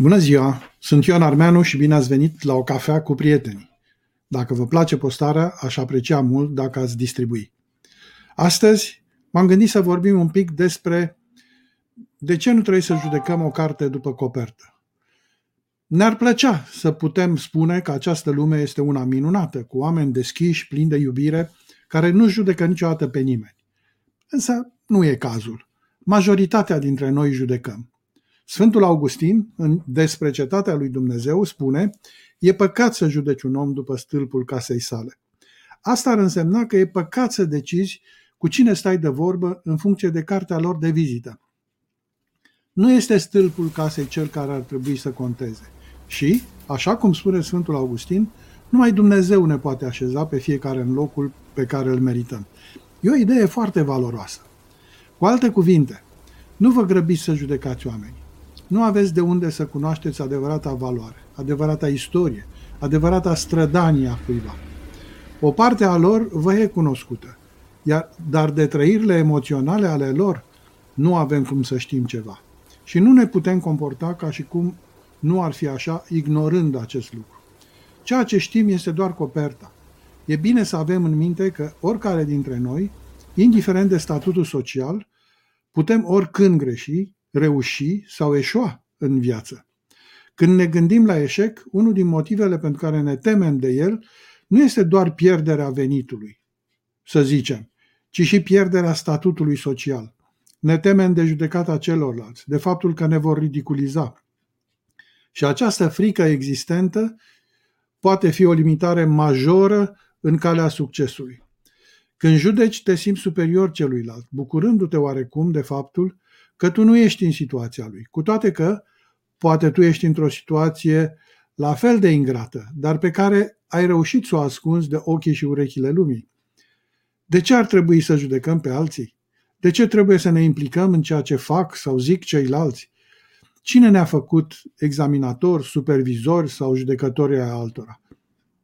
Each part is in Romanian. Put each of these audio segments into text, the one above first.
Bună ziua! Sunt Ion Armeanu și bine ați venit la o cafea cu prietenii. Dacă vă place postarea, aș aprecia mult dacă ați distribui. Astăzi m-am gândit să vorbim un pic despre de ce nu trebuie să judecăm o carte după copertă. Ne-ar plăcea să putem spune că această lume este una minunată, cu oameni deschiși, plini de iubire, care nu judecă niciodată pe nimeni. Însă nu e cazul. Majoritatea dintre noi judecăm. Sfântul Augustin, în despre cetatea lui Dumnezeu, spune e păcat să judeci un om după stâlpul casei sale. Asta ar însemna că e păcat să decizi cu cine stai de vorbă în funcție de cartea lor de vizită. Nu este stâlpul casei cel care ar trebui să conteze. Și, așa cum spune Sfântul Augustin, numai Dumnezeu ne poate așeza pe fiecare în locul pe care îl merităm. E o idee foarte valoroasă. Cu alte cuvinte, nu vă grăbiți să judecați oamenii. Nu aveți de unde să cunoașteți adevărata valoare, adevărata istorie, adevărata strădanie a cuiva. O parte a lor vă e cunoscută, iar, dar de trăirile emoționale ale lor nu avem cum să știm ceva. Și nu ne putem comporta ca și cum nu ar fi așa, ignorând acest lucru. Ceea ce știm este doar coperta. E bine să avem în minte că oricare dintre noi, indiferent de statutul social, putem oricând greși reuși sau eșua în viață. Când ne gândim la eșec, unul din motivele pentru care ne temem de el nu este doar pierderea venitului, să zicem, ci și pierderea statutului social. Ne temem de judecata celorlalți, de faptul că ne vor ridiculiza. Și această frică existentă poate fi o limitare majoră în calea succesului. Când judeci, te simți superior celuilalt, bucurându-te oarecum de faptul că tu nu ești în situația lui. Cu toate că poate tu ești într-o situație la fel de ingrată, dar pe care ai reușit să o ascunzi de ochii și urechile lumii. De ce ar trebui să judecăm pe alții? De ce trebuie să ne implicăm în ceea ce fac sau zic ceilalți? Cine ne-a făcut examinator, supervizor sau judecători ai altora?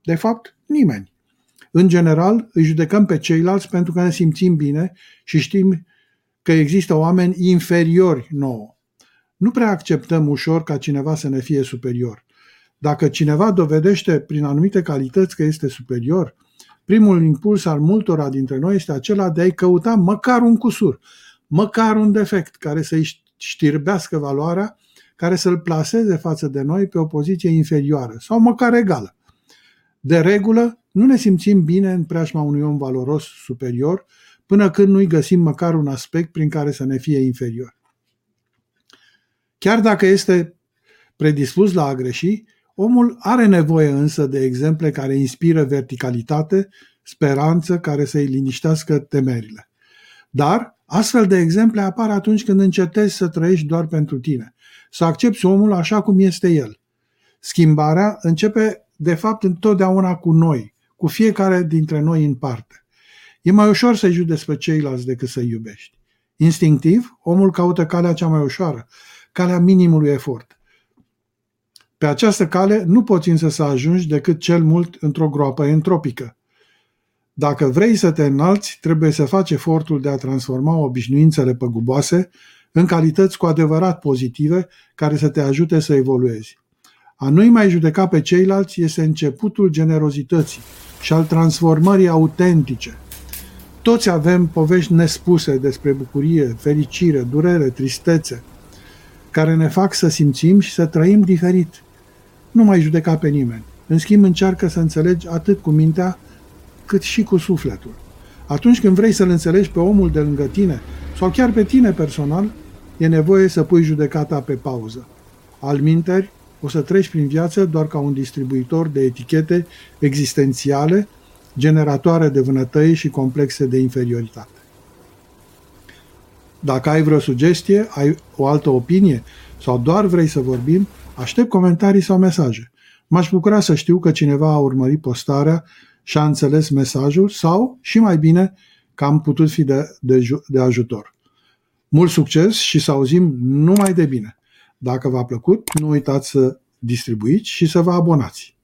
De fapt, nimeni. În general, îi judecăm pe ceilalți pentru că ne simțim bine și știm că există oameni inferiori nouă. Nu prea acceptăm ușor ca cineva să ne fie superior. Dacă cineva dovedește prin anumite calități că este superior, primul impuls al multora dintre noi este acela de a-i căuta măcar un cusur, măcar un defect care să-i știrbească valoarea, care să-l plaseze față de noi pe o poziție inferioară sau măcar egală. De regulă, nu ne simțim bine în preajma unui om valoros superior, până când nu-i găsim măcar un aspect prin care să ne fie inferior. Chiar dacă este predispus la a greși, omul are nevoie însă de exemple care inspiră verticalitate, speranță, care să-i liniștească temerile. Dar astfel de exemple apar atunci când încetezi să trăiești doar pentru tine, să accepti omul așa cum este el. Schimbarea începe de fapt întotdeauna cu noi, cu fiecare dintre noi în parte. E mai ușor să-i judeci pe ceilalți decât să-i iubești. Instinctiv, omul caută calea cea mai ușoară, calea minimului efort. Pe această cale nu poți însă să ajungi decât cel mult într-o groapă entropică. Dacă vrei să te înalți, trebuie să faci efortul de a transforma obișnuințele păguboase în calități cu adevărat pozitive care să te ajute să evoluezi. A nu-i mai judeca pe ceilalți este începutul generozității și al transformării autentice – toți avem povești nespuse despre bucurie, fericire, durere, tristețe, care ne fac să simțim și să trăim diferit. Nu mai judeca pe nimeni. În schimb, încearcă să înțelegi atât cu mintea, cât și cu sufletul. Atunci când vrei să-l înțelegi pe omul de lângă tine, sau chiar pe tine personal, e nevoie să pui judecata pe pauză. Al minteri, o să treci prin viață doar ca un distribuitor de etichete existențiale generatoare de vânătăi și complexe de inferioritate. Dacă ai vreo sugestie, ai o altă opinie sau doar vrei să vorbim, aștept comentarii sau mesaje. M-aș bucura să știu că cineva a urmărit postarea și a înțeles mesajul sau, și mai bine, că am putut fi de, de, de ajutor. Mult succes și să auzim numai de bine. Dacă v-a plăcut, nu uitați să distribuiți și să vă abonați.